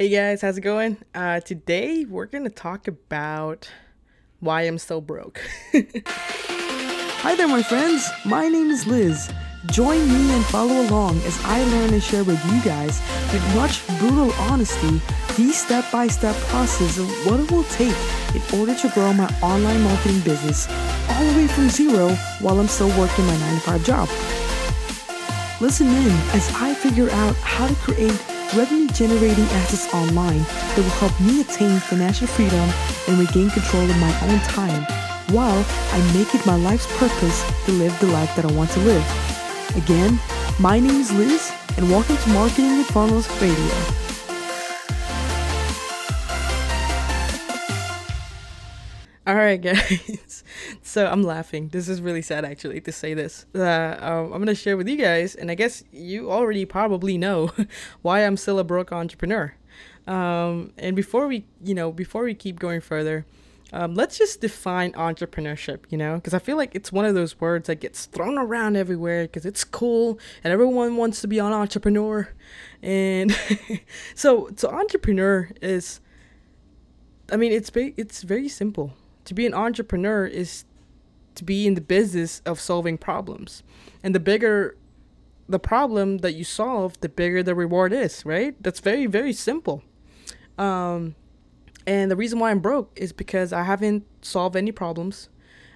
Hey guys, how's it going? Uh, today we're gonna talk about why I'm so broke. Hi there, my friends. My name is Liz. Join me and follow along as I learn and share with you guys, with much brutal honesty, the step by step process of what it will take in order to grow my online marketing business all the way from zero while I'm still working my 9 to 5 job. Listen in as I figure out how to create revenue generating assets online that will help me attain financial freedom and regain control of my own time while I make it my life's purpose to live the life that I want to live. Again, my name is Liz, and welcome to Marketing with Funnels Radio. All right, guys. So I'm laughing. This is really sad, actually, to say this. Uh, um, I'm gonna share with you guys, and I guess you already probably know why I'm still a broke entrepreneur. Um, and before we, you know, before we keep going further, um, let's just define entrepreneurship, you know, because I feel like it's one of those words that gets thrown around everywhere because it's cool and everyone wants to be an entrepreneur. And so, so entrepreneur is, I mean, it's it's very simple. To be an entrepreneur is to be in the business of solving problems, and the bigger the problem that you solve, the bigger the reward is. Right? That's very, very simple. Um, and the reason why I'm broke is because I haven't solved any problems.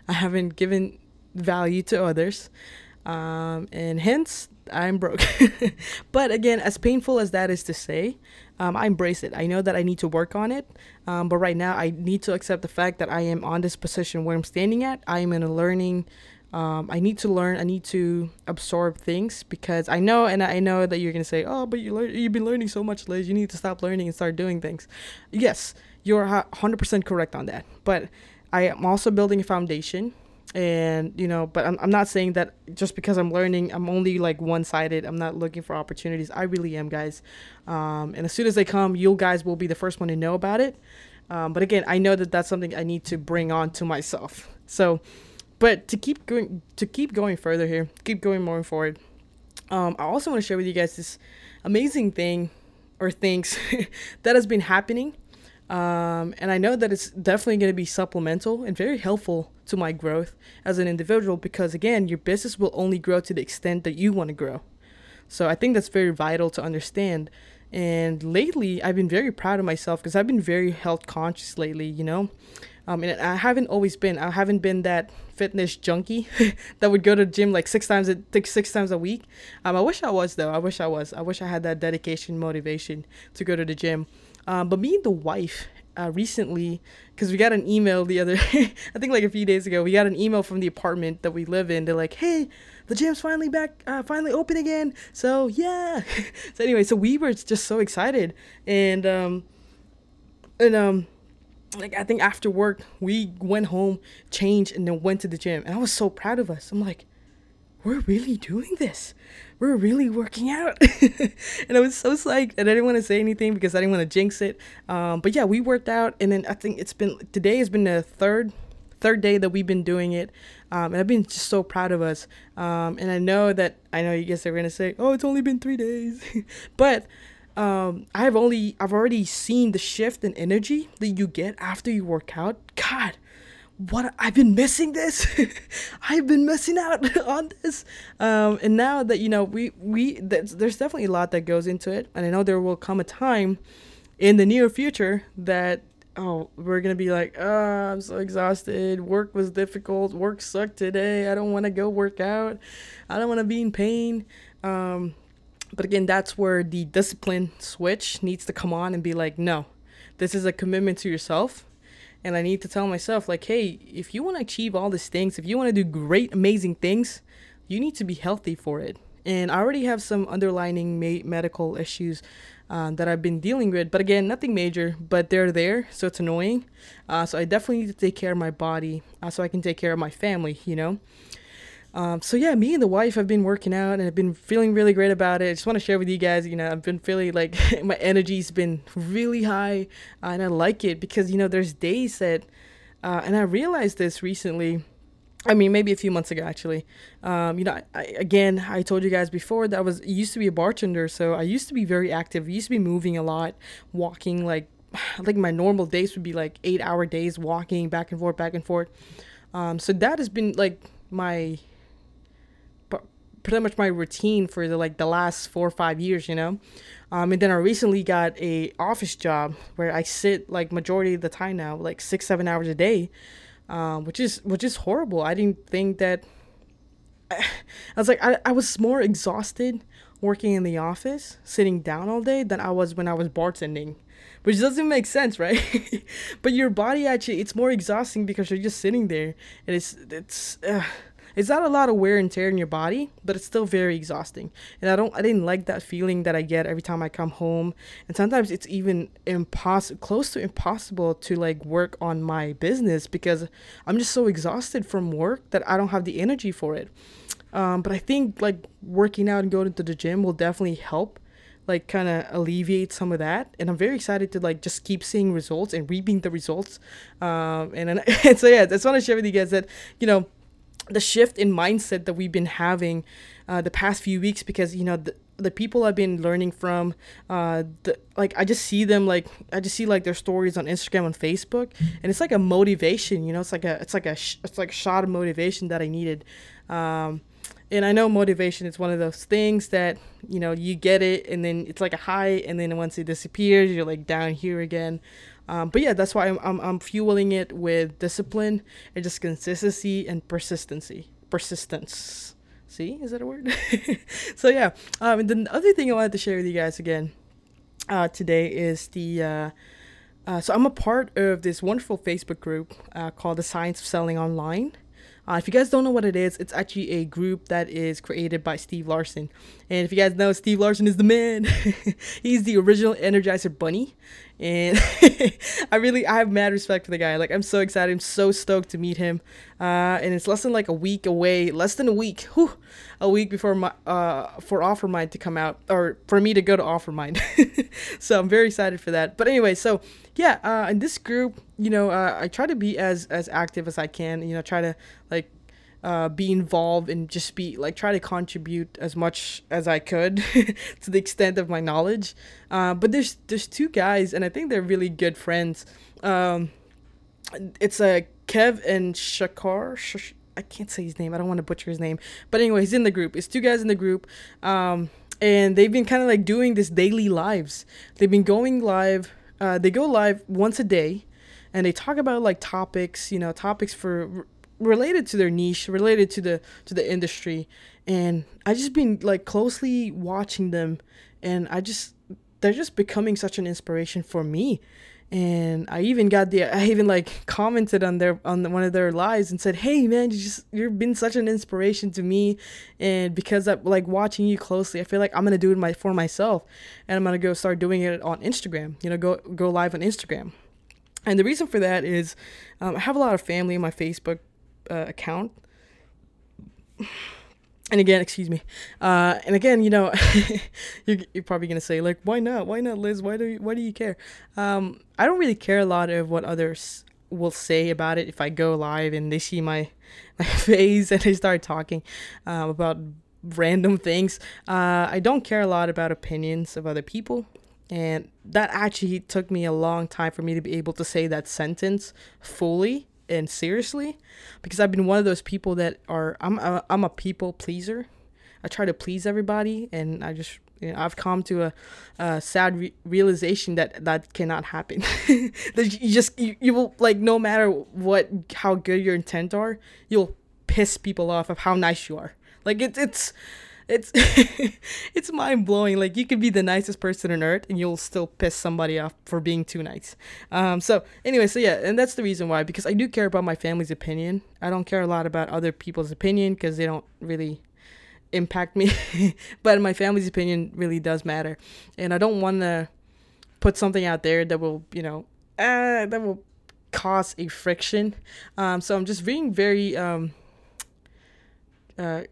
I haven't given value to others. Um, and hence, I'm broke. but again, as painful as that is to say, um, I embrace it. I know that I need to work on it. Um, but right now, I need to accept the fact that I am on this position where I'm standing at. I am in a learning um, I need to learn. I need to absorb things because I know, and I know that you're gonna say, "Oh, but you learn. You've been learning so much, Liz. You need to stop learning and start doing things." Yes, you're 100% correct on that. But I am also building a foundation, and you know, but I'm I'm not saying that just because I'm learning, I'm only like one-sided. I'm not looking for opportunities. I really am, guys. Um, and as soon as they come, you guys will be the first one to know about it. Um, but again, I know that that's something I need to bring on to myself. So but to keep going to keep going further here, keep going more forward. Um, I also want to share with you guys this amazing thing or things that has been happening. Um, and I know that it's definitely going to be supplemental and very helpful to my growth as an individual because, again, your business will only grow to the extent that you want to grow. So I think that's very vital to understand. And lately, I've been very proud of myself because I've been very health conscious lately, you know. Um, and I haven't always been. I haven't been that fitness junkie that would go to the gym like six times a six times a week. Um, I wish I was though. I wish I was. I wish I had that dedication, motivation to go to the gym. Um, but me and the wife uh, recently, because we got an email the other, I think like a few days ago, we got an email from the apartment that we live in. They're like, "Hey, the gym's finally back, uh, finally open again." So yeah. so anyway, so we were just so excited, and um, and um like I think after work we went home, changed, and then went to the gym. And I was so proud of us. I'm like, we're really doing this. We're really working out. and I was so psyched. And I didn't want to say anything because I didn't want to jinx it. Um, but yeah, we worked out, and then I think it's been today has been the third third day that we've been doing it. Um, and I've been just so proud of us. Um, and I know that I know you guys are gonna say, "Oh, it's only been three days," but um, I've only I've already seen the shift in energy that you get after you work out. God, what I've been missing this. I've been missing out on this. Um, and now that you know we we there's, there's definitely a lot that goes into it, and I know there will come a time in the near future that oh we're gonna be like oh i'm so exhausted work was difficult work sucked today i don't want to go work out i don't want to be in pain um, but again, that's where the discipline switch needs to come on and be like, no, this is a commitment to yourself. And I need to tell myself, like, hey, if you want to achieve all these things, if you want to do great, amazing things, you need to be healthy for it. And I already have some underlining ma- medical issues uh, that I've been dealing with. But again, nothing major, but they're there. So it's annoying. Uh, so I definitely need to take care of my body uh, so I can take care of my family, you know? Um, so yeah, me and the wife have been working out and I've been feeling really great about it. I just want to share with you guys, you know, I've been feeling like my energy's been really high uh, and I like it because, you know, there's days that, uh, and I realized this recently, I mean, maybe a few months ago, actually. Um, you know, I, I, again, I told you guys before that I was used to be a bartender, so I used to be very active. I used to be moving a lot, walking like, like my normal days would be like eight hour days, walking back and forth, back and forth. Um, so that has been like my, pretty much my routine for the like the last four or five years, you know. Um, and then I recently got a office job where I sit like majority of the time now, like six seven hours a day um, which is which is horrible. I didn't think that. I, was like, I, I was more exhausted working in the office, sitting down all day, than I was when I was bartending, which doesn't make sense, right? but your body actually, it's more exhausting because you're just sitting there, and it's it's. Uh, it's not a lot of wear and tear in your body, but it's still very exhausting. And I don't I didn't like that feeling that I get every time I come home. And sometimes it's even impossible close to impossible to like work on my business because I'm just so exhausted from work that I don't have the energy for it. Um, but I think like working out and going to the gym will definitely help like kind of alleviate some of that and i'm very excited to like just keep seeing results and reaping the results um, and, and so yeah i just want to share with you guys that you know the shift in mindset that we've been having uh, the past few weeks because you know the, the people I've been learning from, uh, the, like I just see them like I just see like their stories on Instagram and Facebook, and it's like a motivation, you know. It's like a it's like a sh- it's like a shot of motivation that I needed, um, and I know motivation is one of those things that you know you get it, and then it's like a high, and then once it disappears, you're like down here again. Um, but yeah, that's why I'm, I'm, I'm fueling it with discipline and just consistency and persistency. Persistence. See, is that a word? so yeah. Um, and then the other thing I wanted to share with you guys again uh, today is the. Uh, uh, so I'm a part of this wonderful Facebook group uh, called the Science of Selling Online. Uh, if you guys don't know what it is, it's actually a group that is created by Steve Larsen. And if you guys know, Steve Larsen is the man. He's the original Energizer Bunny and I really I have mad respect for the guy. Like I'm so excited. I'm so stoked to meet him. Uh, and it's less than like a week away, less than a week, whew, a week before my uh for Offermind to come out or for me to go to Offermind. so I'm very excited for that. But anyway, so yeah, uh, in this group, you know, uh, I try to be as as active as I can. You know, try to like uh, be involved and just be like try to contribute as much as I could to the extent of my knowledge. Uh, but there's there's two guys and I think they're really good friends. Um, it's a Kev and Shakar. Sh- I can't say his name. I don't want to butcher his name. But anyway, he's in the group. It's two guys in the group. Um, and they've been kind of like doing this daily lives. They've been going live. Uh, they go live once a day and they talk about like topics, you know, topics for related to their niche, related to the to the industry, and I just been like closely watching them, and I just they're just becoming such an inspiration for me. And I even got the I even like commented on their on one of their lives and said, "Hey man, you just you've been such an inspiration to me, and because I'm like watching you closely, I feel like I'm gonna do it my for myself, and I'm gonna go start doing it on Instagram. You know, go go live on Instagram." And the reason for that is um, I have a lot of family in my Facebook uh, account. And again, excuse me. Uh, and again, you know, you're, you're probably gonna say like, why not? Why not, Liz? Why do you, why do you care? Um, I don't really care a lot of what others will say about it if I go live and they see my my face and they start talking um, about random things. Uh, I don't care a lot about opinions of other people. And that actually took me a long time for me to be able to say that sentence fully and seriously because I've been one of those people that are I'm a, I'm a people pleaser. I try to please everybody and I just you know, I've come to a, a sad re- realization that that cannot happen. that you just you, you will like no matter what how good your intent are, you'll piss people off of how nice you are. Like it's it's it's it's mind blowing. Like you could be the nicest person on earth and you'll still piss somebody off for being too nice. Um, so anyway, so yeah, and that's the reason why because I do care about my family's opinion. I don't care a lot about other people's opinion because they don't really impact me, but my family's opinion really does matter, and I don't want to put something out there that will you know uh, that will cause a friction. Um, so I'm just being very um, uh,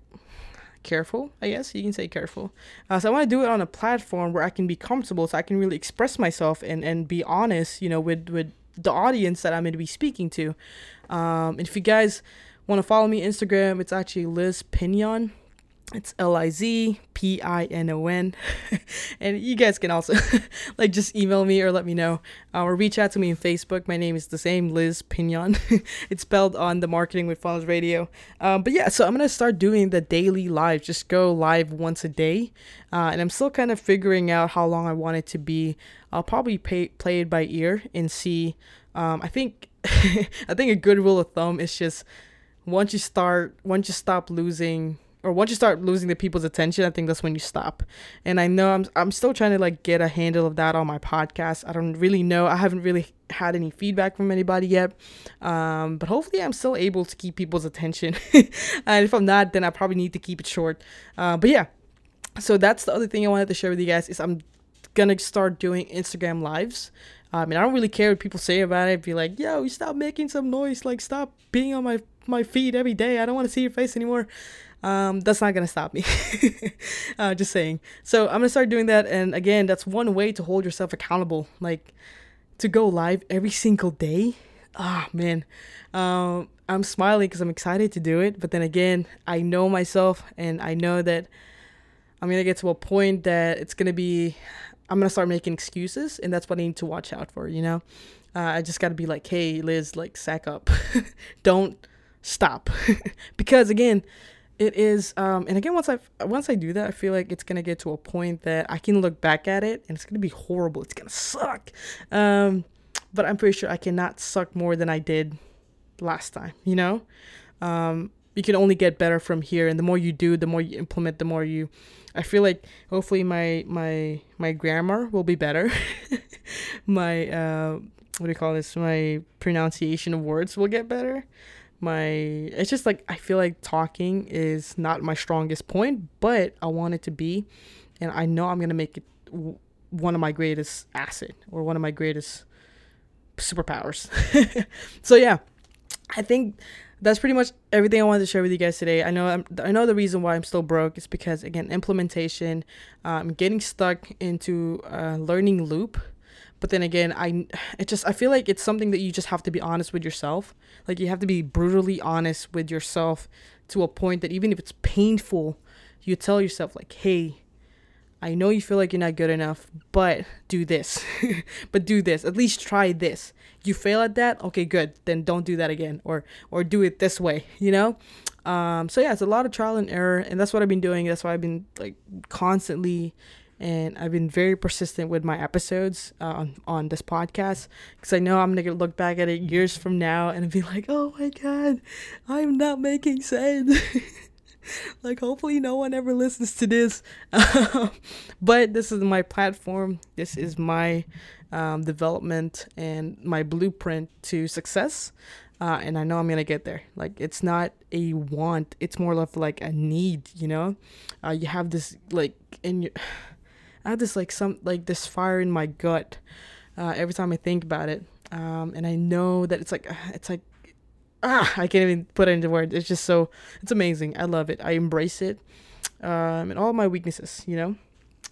careful, I guess you can say careful. Uh, so I want to do it on a platform where I can be comfortable, so I can really express myself and, and be honest, you know, with with the audience that I'm going to be speaking to. Um, and if you guys want to follow me Instagram, it's actually Liz Pinion. It's L I Z P I N O N. and you guys can also like just email me or let me know uh, or reach out to me on Facebook. My name is the same, Liz Pinion. it's spelled on the Marketing with Funnels Radio. Um, but yeah, so I'm going to start doing the daily live, just go live once a day. Uh, and I'm still kind of figuring out how long I want it to be. I'll probably pay, play it by ear and see. Um, I think I think a good rule of thumb is just once you start, once you stop losing or once you start losing the people's attention, I think that's when you stop. And I know I'm I'm still trying to like get a handle of that on my podcast. I don't really know. I haven't really had any feedback from anybody yet. Um, but hopefully I'm still able to keep people's attention. and if I'm not, then I probably need to keep it short. Uh, but yeah. So that's the other thing I wanted to share with you guys is I'm gonna start doing Instagram lives. I mean, I don't really care what people say about it. Be like, yo, you stop making some noise. Like, stop being on my my feed every day. I don't want to see your face anymore um, that's not gonna stop me. uh, just saying. So I'm gonna start doing that, and again, that's one way to hold yourself accountable. Like to go live every single day. Ah oh, man, um, I'm smiling because I'm excited to do it. But then again, I know myself, and I know that I'm gonna get to a point that it's gonna be. I'm gonna start making excuses, and that's what I need to watch out for. You know, uh, I just gotta be like, hey, Liz, like, sack up, don't stop, because again it is um and again once i once i do that i feel like it's gonna get to a point that i can look back at it and it's gonna be horrible. It's gonna suck. Um but i'm pretty sure i cannot suck more than i did last time you know? Um you can only get better from here. And the more you do the more you implement the more you i feel like hopefully my my my grammar will be better. My uh what do you call this? My pronunciation of words will get better. My it's just like I feel like talking is not my strongest point, but I want it to be, and I know I'm gonna make it w- one of my greatest asset or one of my greatest superpowers. so yeah, I think that's pretty much everything I wanted to share with you guys today. I know I'm, I know the reason why I'm still broke is because again implementation, I'm um, getting stuck into a learning loop but then again i it just i feel like it's something that you just have to be honest with yourself like you have to be brutally honest with yourself to a point that even if it's painful you tell yourself like hey i know you feel like you're not good enough but do this. But do this. At least try this. You fail at that? Okay good. Then don't do that again or or do it this way you know? Um so yeah it's a lot of trial and error and that's what i've been doing. That's why i've been like constantly and I've been very persistent with my episodes uh, on, on this podcast because I know I'm gonna look back at it years from now and be like, oh my god, I'm not making sense. like, hopefully, no one ever listens to this. but this is my platform, this is my um, development and my blueprint to success. Uh, and I know I'm gonna get there. Like it's not a want; it's more of like a need. You know, uh, you have this like in your I have this like some like this fire in my gut uh, every time I think about it, um, and I know that it's like it's like ah I can't even put it into words. It's just so it's amazing. I love it. I embrace it, um, and all my weaknesses. You know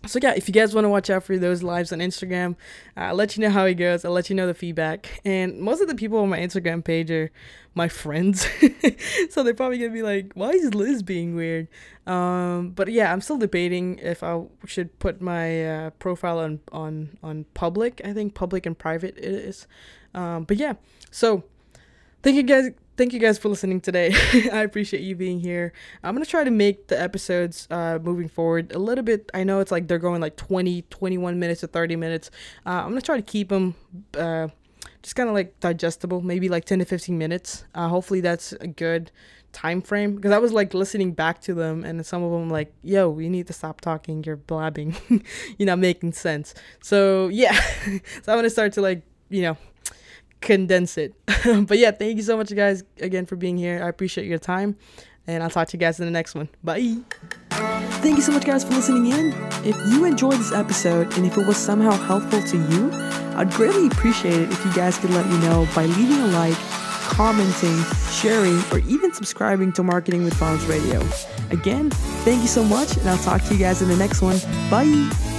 so yeah, if you guys want to watch out for those lives on Instagram, I'll let you know how it goes. I'll let you know the feedback. And most of the people on my Instagram page are my friends, so they're probably gonna be like, "Why is Liz being weird?" Um, but yeah, I'm still debating if I should put my uh, profile on on on public. I think public and private it is. Um, but yeah, so thank you guys thank you guys for listening today. I appreciate you being here. I'm going to try to make the episodes uh, moving forward a little bit. I know it's like they're going like 20, 21 minutes to 30 minutes. Uh, I'm going to try to keep them uh, just kind of like digestible, maybe like 10 to 15 minutes. Uh, hopefully that's a good time frame because I was like listening back to them and some of them like, yo, you need to stop talking. You're blabbing. You're not making sense. So yeah, so I'm going to start to like, you know, condense it. but yeah, thank you so much, guys, again for being here. I appreciate your time, and I'll talk to you guys in the next one. Bye. Thank you so much, guys, for listening in. If you enjoyed this episode and if it was somehow helpful to you, I'd greatly appreciate it if you guys could let me know by leaving a like, commenting, sharing, or even subscribing to Marketing with Funnels Radio. Again, thank you so much, and I'll talk to you guys in the next one. Bye.